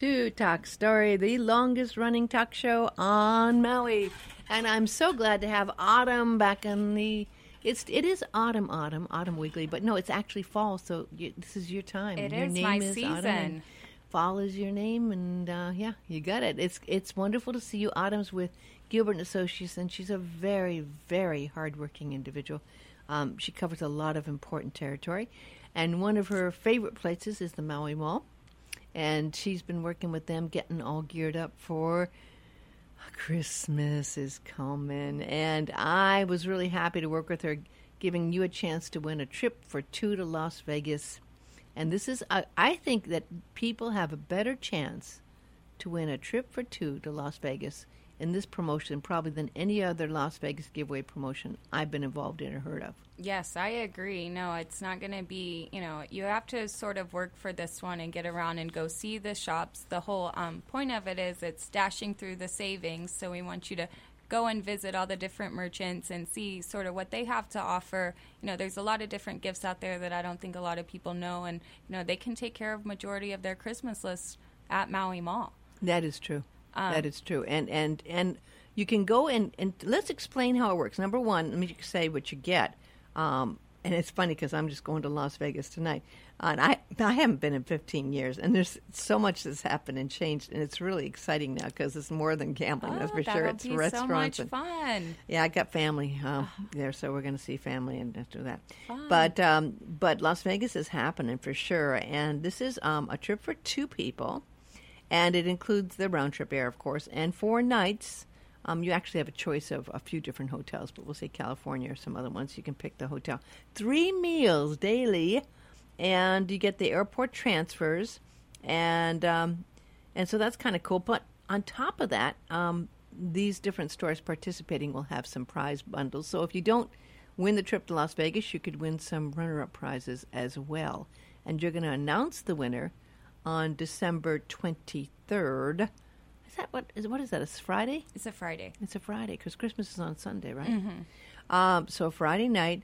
to Talk Story, the longest running talk show on Maui. And I'm so glad to have Autumn back in the. It's it is autumn, autumn, autumn Wigley, but no, it's actually fall. So you, this is your time. It your is name my is Autumn, season. fall is your name, and uh, yeah, you got it. It's it's wonderful to see you. Autumn's with Gilbert and Associates, and she's a very very hardworking individual. Um, she covers a lot of important territory, and one of her favorite places is the Maui Mall and she's been working with them, getting all geared up for Christmas is coming. And I was really happy to work with her, giving you a chance to win a trip for two to Las Vegas. And this is, I I think that people have a better chance to win a trip for two to Las Vegas in this promotion probably than any other Las Vegas giveaway promotion I've been involved in or heard of. Yes, I agree. No, it's not going to be, you know, you have to sort of work for this one and get around and go see the shops. The whole um, point of it is it's dashing through the savings. So we want you to go and visit all the different merchants and see sort of what they have to offer. You know, there's a lot of different gifts out there that I don't think a lot of people know. And, you know, they can take care of majority of their Christmas list at Maui Mall. That is true. Um, that is true. And and and you can go and and let's explain how it works. Number one, let me say what you get. Um, and it's funny because I'm just going to Las Vegas tonight, uh, and I I haven't been in 15 years, and there's so much that's happened and changed, and it's really exciting now because it's more than gambling. that's Oh, for sure. It's be so restaurants much and fun. yeah, I got family um, there, so we're going to see family and do that. Fun. But um, but Las Vegas is happening for sure, and this is um, a trip for two people, and it includes the round trip air, of course, and four nights. Um, you actually have a choice of a few different hotels, but we'll say California or some other ones. You can pick the hotel. Three meals daily, and you get the airport transfers, and um, and so that's kind of cool. But on top of that, um, these different stores participating will have some prize bundles. So if you don't win the trip to Las Vegas, you could win some runner-up prizes as well. And you're going to announce the winner on December 23rd. Is that what is what is that? It's Friday. It's a Friday. It's a Friday because Christmas is on Sunday, right? Mm-hmm. Um, so Friday night,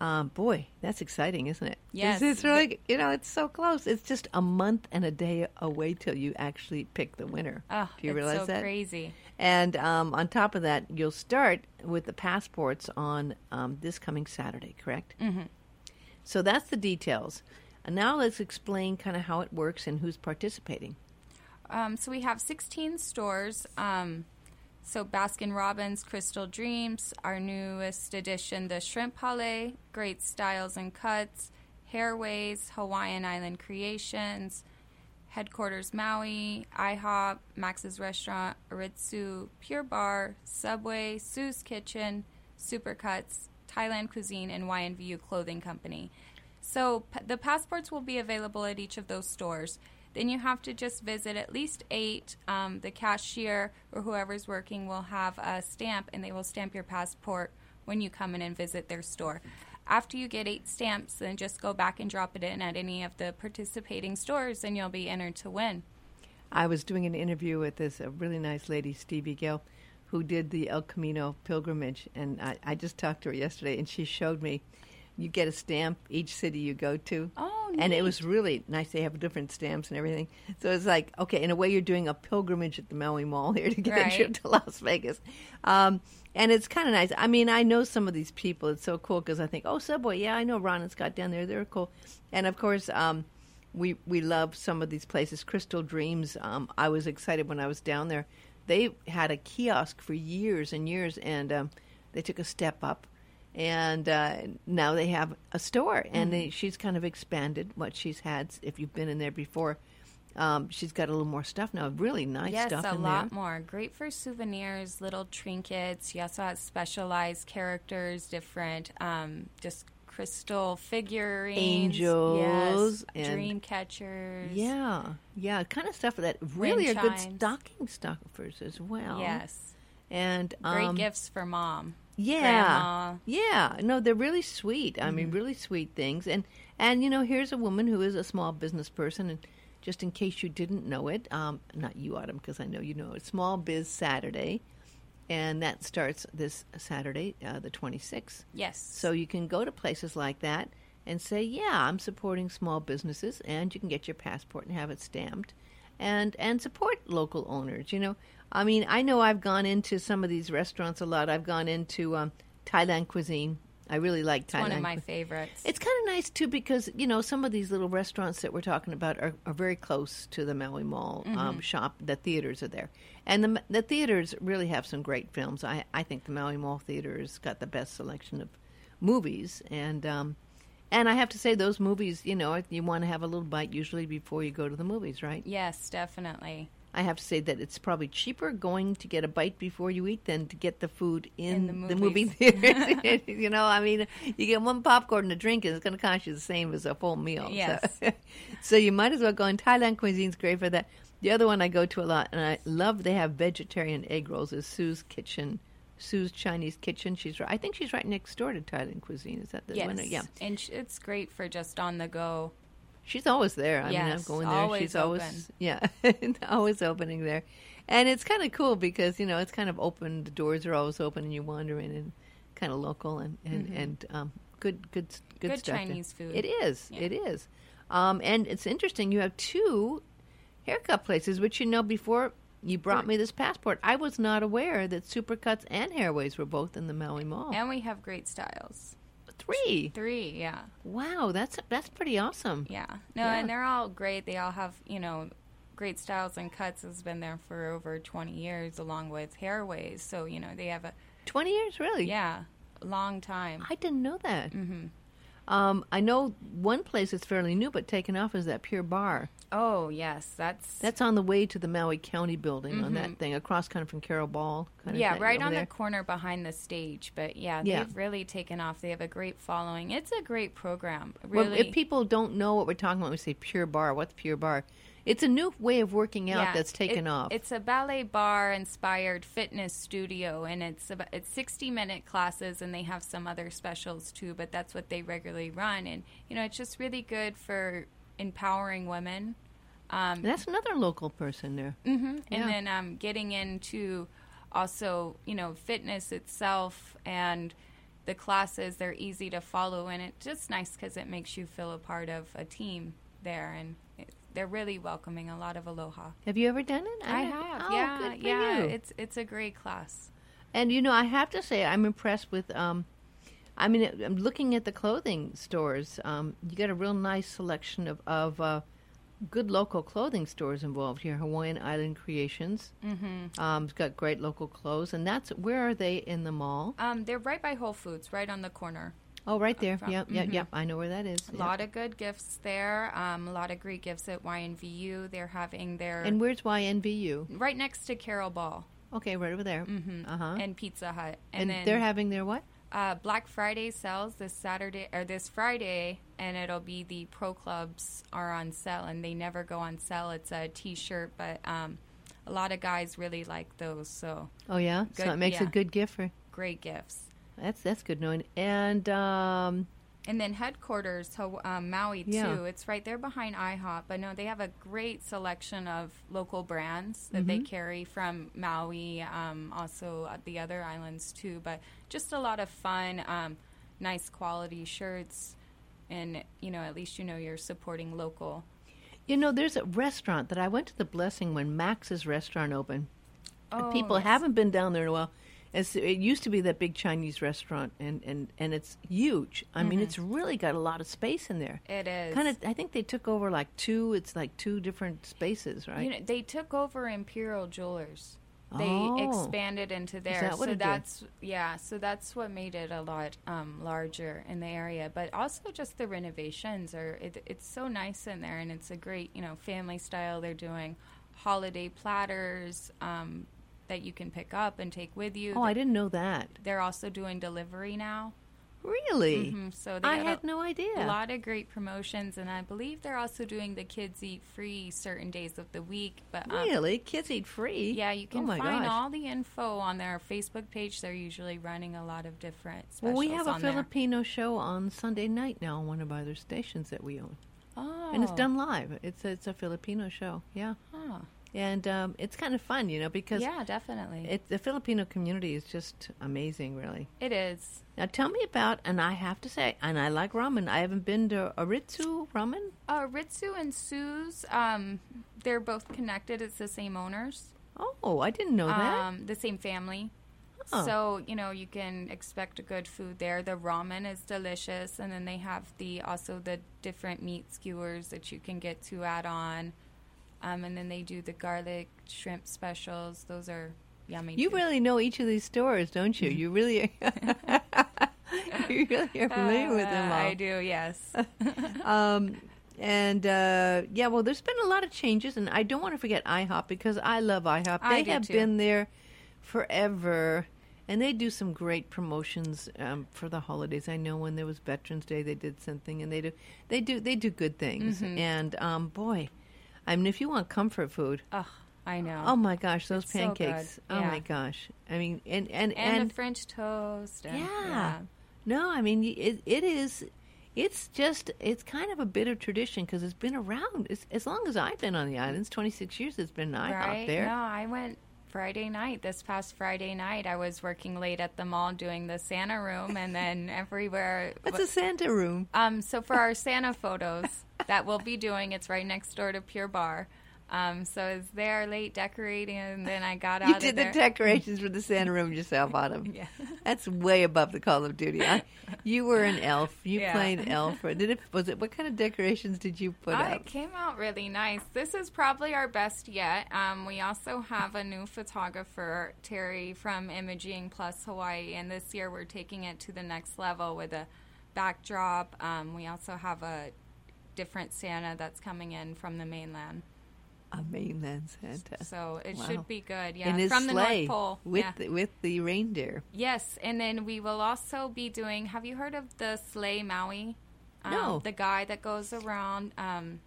um, boy, that's exciting, isn't it? Yes. it's, it's really you know it's so close. It's just a month and a day away till you actually pick the winner. Oh, Do you it's realize so that? crazy. And um, on top of that, you'll start with the passports on um, this coming Saturday, correct? Mm-hmm. So that's the details. And now let's explain kind of how it works and who's participating. Um, so we have 16 stores. Um, so Baskin Robbins, Crystal Dreams, our newest addition, the Shrimp Palais, Great Styles and Cuts, Hairways, Hawaiian Island Creations, Headquarters Maui, IHOP, Max's Restaurant, Aritsu, Pure Barre, Subway, Sue's Kitchen, Supercuts, Thailand Cuisine, and YNVU Clothing Company. So p- the passports will be available at each of those stores. Then you have to just visit at least eight. Um, the cashier or whoever's working will have a stamp, and they will stamp your passport when you come in and visit their store. After you get eight stamps, then just go back and drop it in at any of the participating stores, and you'll be entered to win. I was doing an interview with this a really nice lady, Stevie Gill, who did the El Camino pilgrimage, and I, I just talked to her yesterday, and she showed me you get a stamp each city you go to. Oh, and it was really nice. They have different stamps and everything. So it's like, okay, in a way, you're doing a pilgrimage at the Maui Mall here to get a trip to Las Vegas. Um, and it's kind of nice. I mean, I know some of these people. It's so cool because I think, oh, Subway, yeah, I know Ron and Scott down there. They're cool. And of course, um, we we love some of these places. Crystal Dreams. Um, I was excited when I was down there. They had a kiosk for years and years, and um, they took a step up, and uh, now they have a store. And they, she's kind of expanded what she's had. If you've been in there before, um, she's got a little more stuff now. Really nice yes, stuff a lot there. more. Great for souvenirs, little trinkets. She also has specialized characters, different, um, just crystal figurines, Angels yes, and- dream catchers. Yeah, yeah, kind of stuff that really are good stocking stuffers as well. Yes. and Great um, gifts for mom. Yeah, Grandma. yeah. No, they're really sweet. I Mm-hmm. mean, really sweet things. And and you know, here's a woman who is a small business person, and just in case you didn't know it, um, not you, Autumn, because I know you know it. Small Biz Saturday, and that starts this Saturday, uh, the 26th. Yes. So you can go to places like that and say, "Yeah, I'm supporting small businesses," and you can get your passport and have it stamped. And and support local owners. You know, I mean, I know I've gone into some of these restaurants a lot. I've gone into um, Thailand cuisine. I really like Thailand. One of my favorites. It's kind of nice too because you know some of these little restaurants that we're talking about are, are very close to the Maui Mall Mm-hmm. um, shop. The theaters are there, and the the theaters really have some great films. I I think the Maui Mall theater has got the best selection of movies, and um, and I have to say those movies, you know, you want to have a little bite usually before you go to the movies, right? yes, definitely. I have to say that it's probably cheaper going to get a bite before you eat than to get the food in, In the the movie theater. you know, I mean, you get one popcorn and a drink, and it's going to cost you the same as a full meal. So- Yes. So, you might as well go. And Thailand cuisine's great for that. The other one I go to a lot, and I love they have vegetarian egg rolls. Is Sue's Kitchen, Sue's Chinese Kitchen. She's right. I think she's right next door to Thailand cuisine. Is that the Yes. one? Yeah. And sh- it's great for just on the go. She's always there. I mean, I'm Yes, going there. always She's always open. yeah, always opening there, and it's kind of cool because you know it's kind of open. The doors are always open, and you wander in, and kind of local and and and um, good good good, Mm-hmm. Good stuff there. Chinese food. It is. Yeah. It is. Um, and it's interesting. You have two haircut places, which you know before. You brought me this passport. I was not aware that Supercuts and Hairways were both in the Maui Mall. And we have great styles. Three. Three, yeah. Wow, that's that's pretty awesome. Yeah. No, Yeah. and they're all great. They all have, you know, great styles and cuts has been there for over 20 years along with hairways. So, you know, they have a Twenty years, really? yeah, long time. I didn't know that. Mhm. Um, I know one place that's fairly new but taken off is that Pure Barre. Oh, yes, that's That's on the way to the Maui County building on that thing, across kind of from Carol Ball. Kind of Mm-hmm. yeah, right on there. the corner behind the stage. But yeah, Yeah. they've really taken off. They have a great following. It's a great program. Well, Really. if people don't know what we're talking about, when we say Pure Barre. What's Pure Barre? It's a new way of working out Yeah, that's taken it- off. It's a ballet barre inspired fitness studio, and it's about, it's sixty minute classes, and they have some other specials too. But that's what they regularly run, and you know it's just really good for empowering women. Um, that's another local person there. hmm Yeah. And then um, getting into also, you know, fitness itself and the classes, they're easy to follow. And it's just nice because it makes you feel a part of a team there. And it, they're really welcoming, a lot of aloha. Have you ever done it? I don't- have, Oh, yeah, good for yeah. you. It's it's a great class. And you know, I have to say, I'm impressed with. Um, I mean, I'm looking at the clothing stores. Um, you got a real nice selection of of uh, good local clothing stores involved here. Hawaiian Island Creations. Mm-hmm. Um, it's got great local clothes, and that's where are they in the mall? Um, they're right by Whole Foods, right on the corner. Oh, right there. front. Yep, yep, yep. I know where that is. A lot of good gifts there. Um, a lot of great gifts at YNVU. They're having their And where's YNVU? right next to Carol Ball Okay, right over there. Mm-hmm. Uh huh. and Pizza Hut, And, and, then they're having their what? Uh, Black Friday sells this Saturday or this Friday, and it'll be the pro clubs are on sale, and they never go on sale. It's a T-shirt, but um, a lot of guys really like those, so Oh yeah. so it makes a good gift for. great gifts. That's that's good knowing. And um, And then headquarters, Haw- um, Maui Yeah. too. It's right there behind IHOP. But no, they have a great selection of local brands that they carry from Maui, um, also uh, the other islands too. But just a lot of fun, um, nice quality shirts, and you know at least you know you're supporting local. You know, there's a restaurant that I went to the Blessing when Max's restaurant opened. Oh, people yes. haven't been down there in a while. It's, it used to be that big Chinese restaurant, and, and, and it's huge. I mean, it's really got a lot of space in there. It is Kind of, I think they took over like two. It's like two different spaces, right? You know, they took over Imperial Jewelers. They Oh. expanded into there, that what so it did? that's yeah. So that's what made it a lot um, larger in the area. But also just the renovations are it, it's so nice in there, and it's a great you know family style. They're doing holiday platters um, that you can pick up and take with you. oh, I didn't know that. They're also doing delivery now. Really? Mhm, So they I had no idea. a lot of great promotions, and I believe they're also doing the kids eat free certain days of the week. But um, Really? Kids eat free? yeah, you can oh find gosh. all the info on their Facebook page. They're usually running a lot of different Well, we have a there. Filipino show on Sunday night now on one of our other stations that we own, Oh, and it's done live. It's a, it's a Filipino show, yeah, Huh. And um, it's kind of fun, you know, because Yeah, definitely. it, the Filipino community is just amazing, really. it is. Now, tell me about, and I have to say, and I like ramen. I haven't been to Aritsu Ramen. Uh, Ritsu and Sue's, um, they're both connected. It's the same owners. Oh, I didn't know that. Um, the same family. Huh. So you know you can expect a good food there. The ramen is delicious, and then they have the also the different meat skewers that you can get to add on, um, and then they do the garlic shrimp specials. Those are yummy. You too. really know each of these stores, don't you? You really, you really are familiar with them Uh, all. I do, yes. Um, and uh, yeah, well, there's been a lot of changes, and I don't want to forget IHOP because I love IHOP. I They have too. been there forever, and they do some great promotions um, for the holidays. I know when there was Veterans Day, they did something, and they do they do they do good things. Mm-hmm. And um, boy, I mean, if you want comfort food, oh, I know. oh my gosh, those It's so pancakes! Oh Yeah. my gosh, I mean, and and and, and the French toast. And, yeah. No, I mean it, it is. It's just it's kind of a bit of tradition because it's been around it's, as long as I've been on the islands. Twenty six years it's been IHOP right? there. No, I went Friday night. This past Friday night, I was working late at the mall doing the Santa room, and then everywhere. That's a Santa room. Um, so for our Santa photos that we'll be doing, it's right next door to Pure Barre. Um, so I was there late decorating, and then I got out. You did the decorations for the Santa room yourself, Autumn. Yeah. That's way above the Call of Duty. I, you were an elf. You Yeah. played elf. Did it? Was it? What kind of decorations did you put up? it came out really nice. This is probably our best yet. Um, we also have a new photographer, Terry from Imaging Plus Hawaii, and this year we're taking it to the next level with a backdrop. Um, we also have a different Santa that's coming in from the mainland, A mainland Santa. so it Wow. should be good. Yeah, In his from the sleigh North Pole. with yeah. the, with the reindeer. Yes, and then we will also be doing. Have you heard of the Sleigh Maui? Um, No. The guy that goes around, um,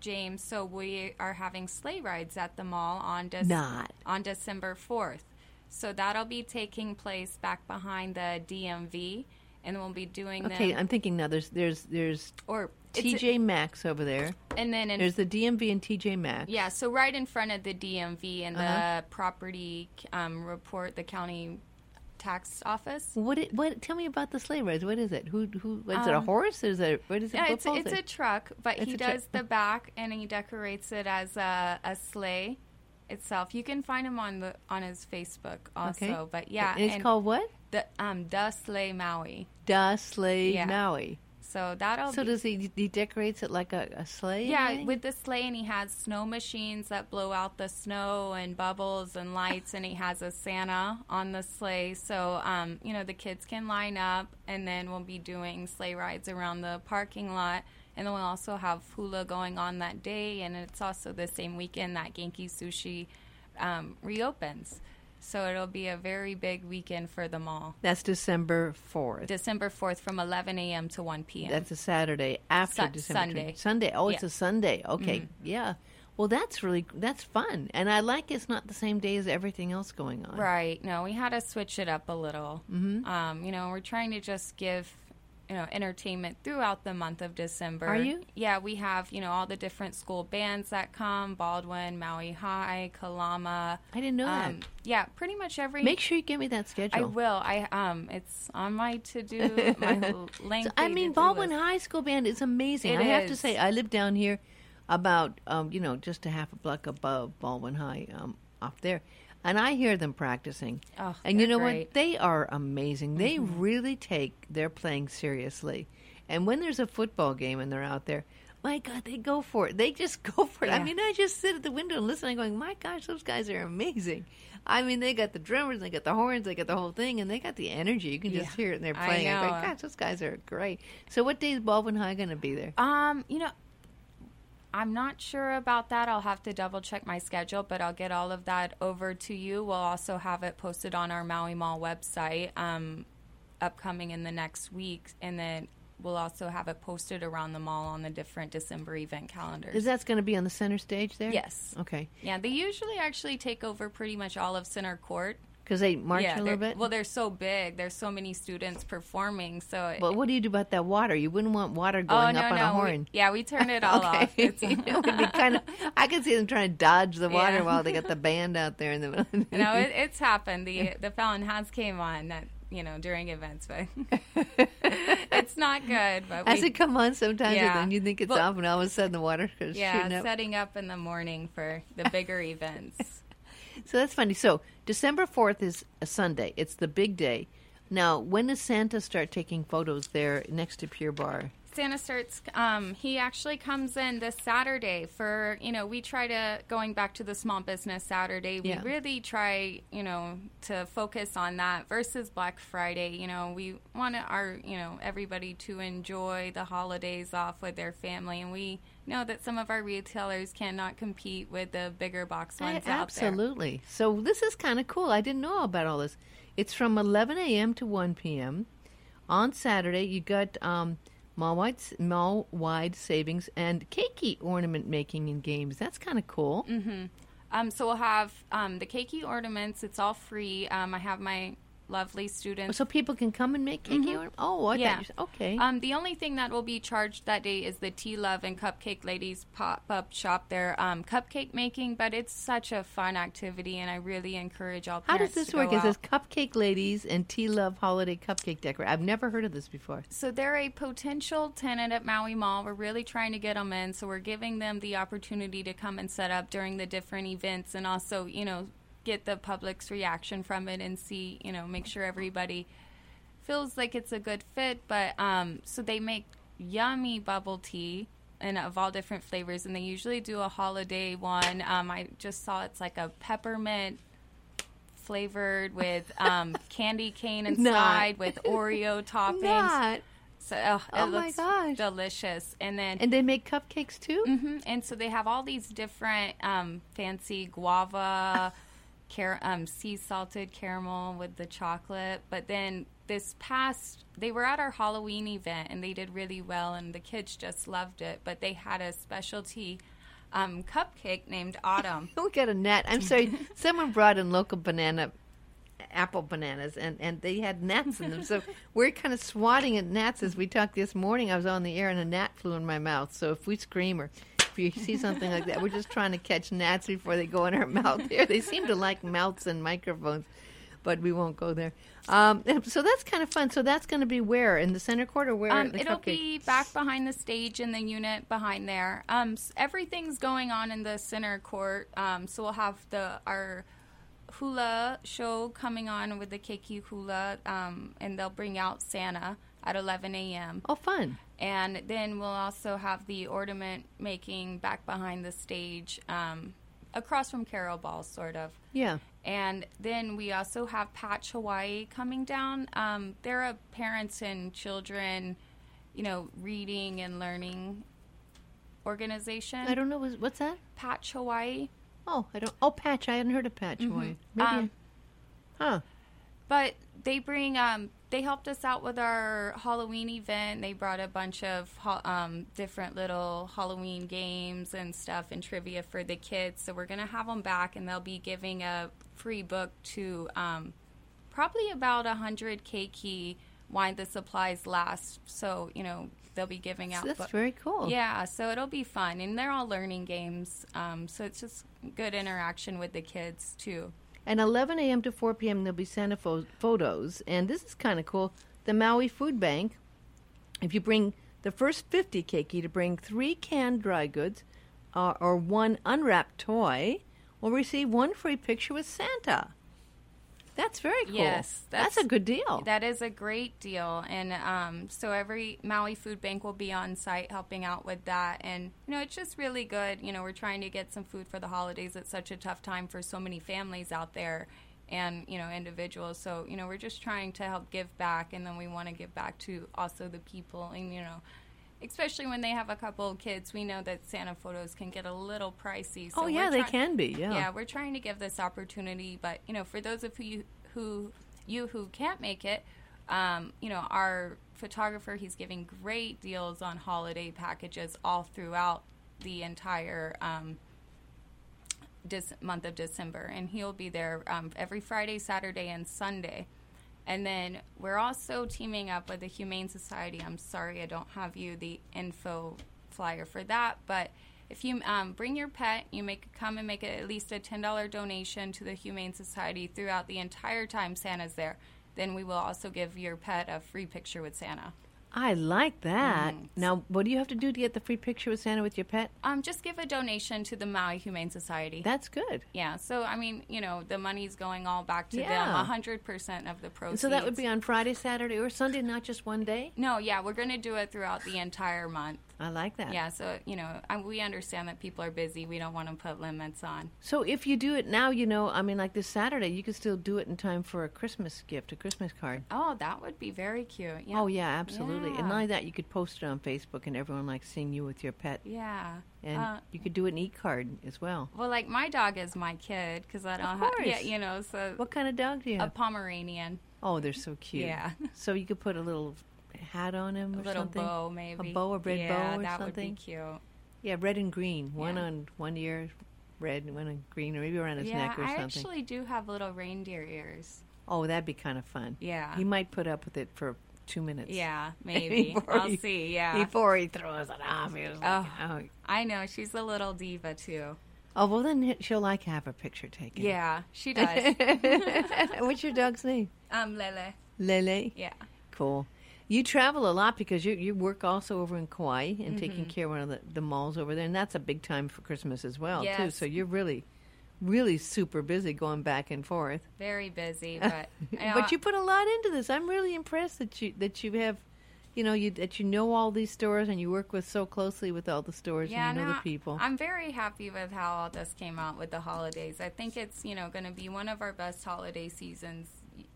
James. So we are having sleigh rides at the mall on Dec- Not. on December fourth. So that'll be taking place back behind the DMV, and we'll be doing Okay, them. I'm thinking now. There's there's there's or TJ Maxx over there. and then in There's the DMV and TJ Maxx. Yeah, so right in front of the DMV and Uh-huh. the property um, report, the county tax office. What? It, what? Tell me about the sleigh rides. What is it? Who? Who? Is it a Um, horse? Is it? What is it? Yeah, what it's pulls it's it? a truck, but It's he a does the back and he decorates it as a, a sleigh itself. You can find him on the on his Facebook also. Okay. But yeah, And it's and called what? The um sleigh Maui. Sleigh Yeah. Maui. So that'll So be, does he? He decorates it like a, a sleigh? yeah with the sleigh and he has snow machines that blow out the snow and bubbles and lights and he has a Santa on the sleigh. So um you know the kids can line up and then we'll be doing sleigh rides around the parking lot. And then we'll also have hula going on that day, and it's also the same weekend that Genki Sushi um, reopens. So it'll be a very big weekend for the mall. That's December fourth. December 4th from 11 a.m. to 1 p.m. That's a Saturday after Sun- December. Sunday. 20 Sunday. Oh, it's a Sunday. Okay. Yeah. Well, that's really that's fun, and I like it's not the same day as everything else going on. Right. No, we had to switch it up a little. Mm-hmm. Um, you know, we're trying to just give, you know, entertainment throughout the month of December. Are you? Yeah, we have, you know, all the different school bands that come Baldwin, Maui High, Kalama. I didn't know Um, yeah, pretty much every. Make sure you give me that schedule. I will. I um, it's on my to do my lengthy. So, I mean, Baldwin list. High School band is amazing. It I have to say, I live down here, about um, you know, just a half a block above Baldwin High, um, off there, and I hear them practicing. Oh, and you know great. Mm-hmm. what? They are amazing. They really take their playing seriously. And when there's a football game and they're out there, my God, they go for it. They just go for it. I mean, I just sit at the window and listen. I'm going, my gosh, those guys are amazing. I mean, they got the drummers, they got the horns, they got the whole thing, and they got the energy. You can just Yeah. hear it, and they're playing. I know. go, gosh, those guys are great. So, what day is Baldwin High going to be there? Um, you know, I'm not sure about that. I'll have to double check my schedule, but I'll get all of that over to you. We'll also have it posted on our Maui Mall website, um, upcoming in the next week, and then we'll also have it posted around the mall on the different December event calendars. Is that going to be on the center stage there? Yes. Okay. Yeah, they usually actually take over pretty much all of center court. Because they march yeah, a little bit. Well, they're so big. There's so many students performing. So but what do you do about that water? You wouldn't want water oh going no up on no a we- horn. yeah we turn it all okay. off. It's, it would be kind of. I can see them trying to dodge the water Yeah. while they got the band out there in the middle. you know, it, it's happened. The the Fallon has came on that you know, during events, but it's not good. But Has we, it come on sometimes Yeah. and then you think it's Well- off and all of a sudden the water is yeah, up? setting up in the morning for the bigger events. So that's funny. So December 4th is a Sunday. It's the big day. Now, when does Santa start taking photos there next to Pure Barre? Santa starts. Um, he actually comes in this Saturday for you know. We try to going back to the small business Saturday. We Yeah. really try you know to focus on that versus Black Friday. You know, we want our you know everybody to enjoy the holidays off with their family, and we know that some of our retailers cannot compete with the bigger box ones out there. Absolutely. So this is kind of cool. I didn't know about all this. It's from 11 a.m. to 1 p.m. On Saturday, you got um, mall-wide, mall-wide savings and keiki ornament making and games. That's kind of cool. Mhm. Um, so we'll have um, the keiki ornaments. It's all free. Um, I have my lovely students So people can come and make keiki ornaments? Oh, I Mm-hmm. Yeah. said, okay. Um, the only thing that will be charged that day is the Tea Love and Cupcake Ladies pop up shop there, um, cupcake making. But it's such a fun activity, and I really encourage all How does this work? go Is this. Cupcake Ladies and Tea Love Holiday Cupcake Decor? I've never heard of this before. So they're a potential tenant at Maui Mall. We're really trying to get them in, so we're giving them the opportunity to come and set up during the different events, and also, you know, get the public's reaction from it and see, you know, make sure everybody feels like it's a good fit. But um, so they make yummy bubble tea and of all different flavors, and they usually do a holiday one. Um, I just saw it's like a peppermint flavored with um, candy cane inside with Oreo toppings. Not. So oh, it Oh my looks gosh. delicious. And then And they make cupcakes too? Mhm. and so they have all these different um, fancy guava, car- um, sea salted caramel with the chocolate. But then this past, they were at our Halloween event and they did really well, and the kids just loved it. But they had a specialty um, cupcake named Autumn. We got a gnat. I'm sorry. Someone brought in local banana, apple bananas, and, and they had gnats in them. So we're kind of swatting at gnats as we talked this morning. I was on the air and a gnat flew in my mouth. So if we scream or if you see something like that, we're just trying to catch gnats before they go in our mouth. Here, they seem to like mouths and microphones, but we won't go there. Um, so that's kind of fun. So that's going to be where in the center court or where? Um, the it'll cupcake? be back behind the stage in the unit behind there. Um, everything's going on in the center court. Um, so we'll have the our hula show coming on with the keiki hula, um, and they'll bring out Santa at 11 a.m. Oh, fun. And then we'll also have the ornament making back behind the stage, um, across from Carol Ball, sort of. Yeah. And then we also have Patch Hawaii coming down. Um, they're a parents and children, you know, reading and learning organization. I don't know. what's- that? Patch Hawaii. Oh, I don't. Oh, Patch. I hadn't heard of Patch. Hawaii. Maybe. Um, huh. But they bring, um, they helped us out with our Halloween event. They brought a bunch of um, different little Halloween games and stuff and trivia for the kids. So we're going to have them back, and they'll be giving a free book to um, probably about a 100 keiki wine the supplies last. So, you know, they'll be giving out So that's book- very cool. Yeah, so it'll be fun. And they're all learning games. Um, so it's just good interaction with the kids, too. And 11 a.m. to 4 p.m. there'll be Santa pho- photos, and this is kind of cool. The Maui Food Bank. If you bring the first 50 keiki to bring three canned dry goods uh, or one unwrapped toy, will receive one free picture with Santa. That's very cool. Yes, that's, that's- a good deal. That is a great deal, and um, so every Maui Food Bank will be on site helping out with that. And you know, it's just really good. You know, we're trying to get some food for the holidays. It's such a tough time for so many families out there, and you know, individuals. So you know, we're just trying to help give back, and then we want to give back to also the people, and you know. Especially when they have a couple of kids, we know that Santa photos can get a little pricey. So oh, yeah, we're they can be. Yeah. yeah, we're trying to give this opportunity, but you know, for those of you who you who can't make it, um, you know, our photographer he's giving great deals on holiday packages all throughout the entire um, dis- month of December, and he'll be there um, every Friday, Saturday, and Sunday. And then we're also teaming up with the Humane Society. I'm sorry I don't have you the info flyer for that, but if you um, bring your pet, you make come and make at least a ten dollar donation to the Humane Society throughout the entire time Santa's there. then we will also give your pet a free picture with Santa. I like that. Mm. Now, what do you have to do to get the free picture with Santa with your pet? Um, just give a donation to the Maui Humane Society. That's good. yeah, so I mean, you know, the money's going all back to them. Yeah. A hundred percent of the proceeds. So that would be on Friday, Saturday, or Sunday, not just one day? no, yeah, we're going to do it throughout the entire month. I like that. Yeah, so you know, I, we understand that people are busy. We don't want to put limits on. So if you do it now, you know, I mean, like this Saturday, you could still do it in time for a Christmas gift, a Christmas card. Oh, that would be very cute. Yeah. Oh yeah, absolutely. Yeah. And not only that, you could post it on Facebook, and everyone likes seeing you with your pet. Yeah. And Uh, you could do an e-card as well. well, like my dog is my kid because I don't have. Yeah, you know, so What kind of dog do you have? a? Pomeranian, oh, they're so cute. Yeah. So you could put a little hat on him a or little something. bow maybe. A bow, a red yeah, bow or that something? would be cute. Yeah, red and green. One Yeah. on one ear, red, and one on green, or maybe around his yeah, neck or I something. actually do have little reindeer ears. Oh, that'd be kind of fun. Yeah. He might put up with it for two minutes. Yeah, maybe. I'll he- see. Yeah. Before he throws it off, he was like, Oh. oh. I know she's a little diva too. Oh, well, then she'll like have a picture taken. Yeah, she does. What's your dog's name? um, Lele. Lele. Yeah. Cool. You travel a lot because you you work also over in Kauai and taking Mm-hmm. care of one of the, the malls over there, and that's a big time for Christmas as well too. So you're really, really super busy going back and forth. Very busy, but you know, but you put a lot into this. I'm really impressed that you that you have, you know, you that you know all these stores and you work with so closely with all the stores yeah, and you know no, the people. I'm very happy with how all this came out with the holidays. I think it's you know going to be one of our best holiday seasons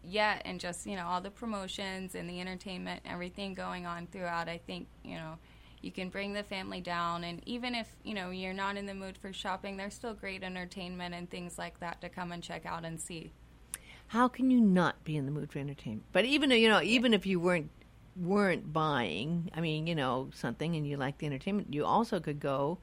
yet, and just you know all the promotions and the entertainment, everything going on throughout. I think you know you can bring the family down, and even if you know you're not in the mood for shopping, there's still great entertainment and things like that to come and check out and see. How can you not be in the mood for entertainment? But even you know, even if you weren't weren't buying, I mean, you know, something and you like the entertainment, you also could go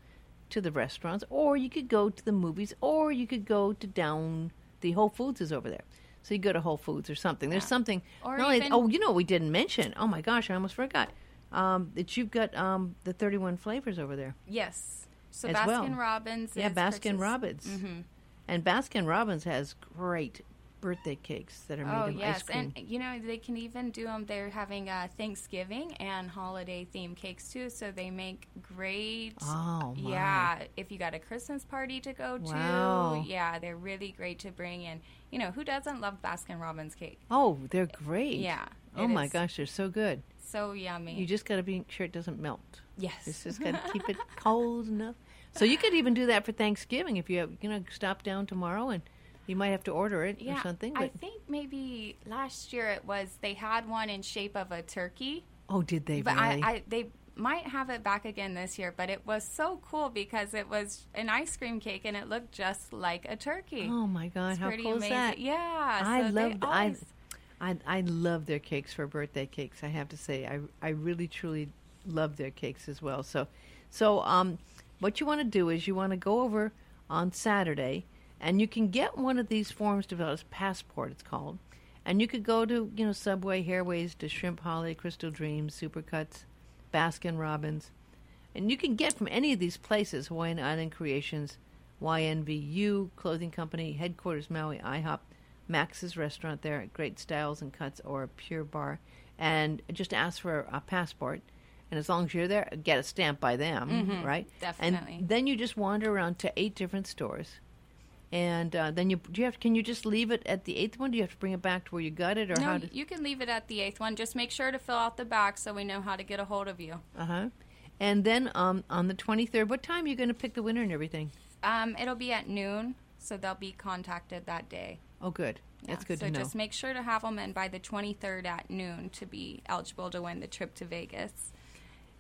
to the restaurants or you could go to the movies or you could go to down the Whole Foods is over there. So you go to Whole Foods or something. There's Yeah. something Or not only- oh, you know what we didn't mention. Oh my gosh, I almost forgot. Um, that you've got um, the 31 flavors over there. Yes. So As Baskin well. Robbins. Yeah, Baskin purchased- Robbins. Mhm. And Baskin Robbins has great birthday cakes that are made Oh of yes, ice cream. and you know they can even do them. They're having uh, Thanksgiving and holiday themed cakes too, so they make great. Oh, my. yeah! If you got a Christmas party to go to, Wow. yeah, they're really great to bring in. You know who doesn't love Baskin Robbins cake? Oh, they're great. Yeah, Oh my is gosh, they're so good. so yummy. You just got to be sure it doesn't melt. yes, It's just got to keep it cold enough. So you could even do that for Thanksgiving if you have, you know stop down tomorrow and you might have to order it yeah. or something. I think maybe last year it was they had one in shape of a turkey. oh, did they but really? I, I they might have it back again this year but it was so cool because it was an ice cream cake and it looked just like a turkey oh my God, it's how pretty cool amazing is that? yeah I so love I, I I love their cakes for birthday cakes. I have to say, I I really truly love their cakes as well. So, so um, what you want to do is you want to go over on Saturday, and you can get one of these forms developed, Passport, it's called, and you could go to you know Subway, Hairways, to Shrimp Holly, Crystal Dreams, Supercuts, Baskin Robbins, and you can get from any of these places Hawaiian Island Creations, YNVU Clothing Company, Headquarters Maui IHOP, Max's Restaurant there, Great Styles and Cuts, or Pure Barre, and just ask for a passport. And as long as you're there, get a stamp by them, right? Mm-hmm. definitely. And then you just wander around to eight different stores, and uh, then you do you have can you just leave it at the eighth one? Do you have to bring it back to where you got it, or no how? Do, you can leave it at the eighth one just make sure to fill out the back so we know how to get a hold of you uh huh. And then um, on the twenty third, what time are you going to pick the winner and everything? um, it'll be at noon so they'll be contacted that day Oh, good. That's good so to know. just make sure to have them in by the 23rd at noon to be eligible to win the trip to vegas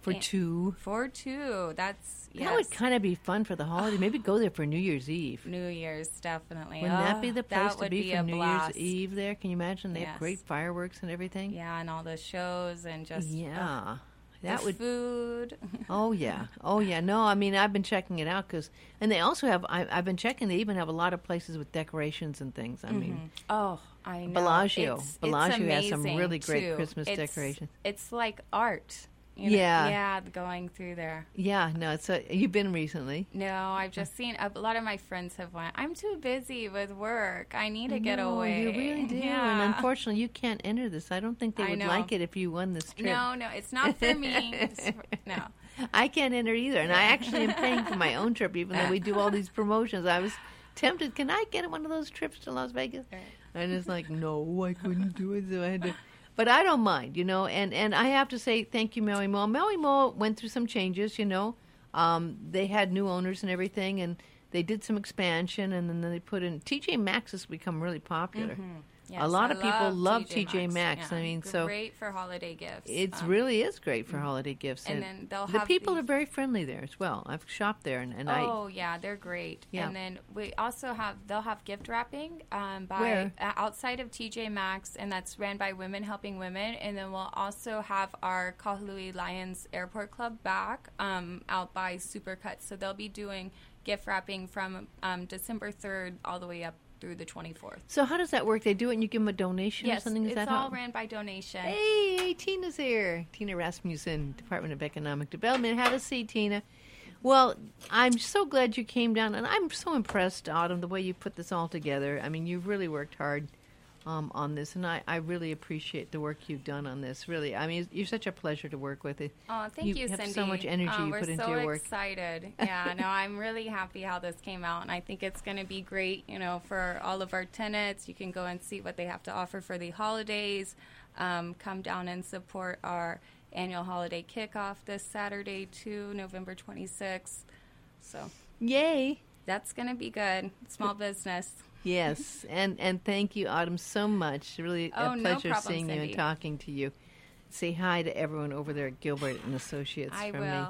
for yeah. two. For two, that's yes. That would kind of be fun for the holiday. Maybe go there for New Year's Eve. New Year's definitely. Wouldn't that Oh, be the place that to would be, be for New blast. Year's Eve there? Can you imagine? They have great fireworks and everything. Yeah, and all the shows and just Yeah. oh, that the would. food. Oh yeah. Oh yeah. No, I mean I've been checking it out because, and they also have. I, I've been checking. They even have a lot of places with decorations and things. I mean, mm-hmm. oh, I know. Bellagio. It's, Bellagio it's has some really great too. Christmas It's- decorations. It's like art. You know, Yeah. yeah, going through there. Yeah, no, it's a, you've been recently. No, I've just seen a lot of my friends have went. I'm too busy with work. I need to get No, away. You really do. Yeah. And unfortunately, you can't enter this. I don't think they would like it if you won this trip. no, no, it's not for me. For- no. I can't enter either. And I actually am paying for my own trip, even though we do all these promotions. I was tempted. Can I get one of those trips to Las Vegas? Right. And it's like, no, I couldn't do it. So I had to. But I don't mind, you know. And, and I have to say thank you, Maui Mall. Maui Mall went through some changes, you know. Um, they had new owners and everything, and they did some expansion, and then they put in TJ Maxx has become really popular. Yes, a lot I of people love TJ Maxx. Maxx. I mean, so it's great for holiday gifts. it Um, really is great for holiday gifts. and then they'll the people these- are very friendly there as well. I've shopped there, and, and I Oh yeah, they're great. Yeah. And then we also have they'll have gift wrapping um, by Where? uh, outside of TJ Maxx, and that's ran by Women Helping Women. And then we'll also have our Kahului Lions Airport Club back um, out by Supercuts. So they'll be doing gift wrapping from um, December third all the way up through the twenty fourth. So how does that work? They do it, and you give them a donation or something. Is it's that all how? ran by donation. Hey, hey, Teena's here. Teena Rasmussen, Department of Economic Development. Have a seat, Teena. Well, I'm so glad you came down, and I'm so impressed, Autumn, the way you put this all together. I mean, you've really worked hard um, on this, and I, I really appreciate the work you've done on this. Really, I mean, you're such a pleasure to work with. It. Oh, thank You you, have Cindy. so much energy Um, you put into your work. We're so excited. Yeah, no, I'm really happy how this came out, and I think it's going to be great. You know, for all of our tenants, you can go and see what they have to offer for the holidays. Um, come down and support our annual holiday kickoff this Saturday too, November 26th. So Yay! that's going to be good. Small business. Yes, and and thank you, Autumn, so much. Really Oh, a no pleasure problem, seeing you and talking to you. Say hi to everyone over there at Gilbert and Associates I from will. me.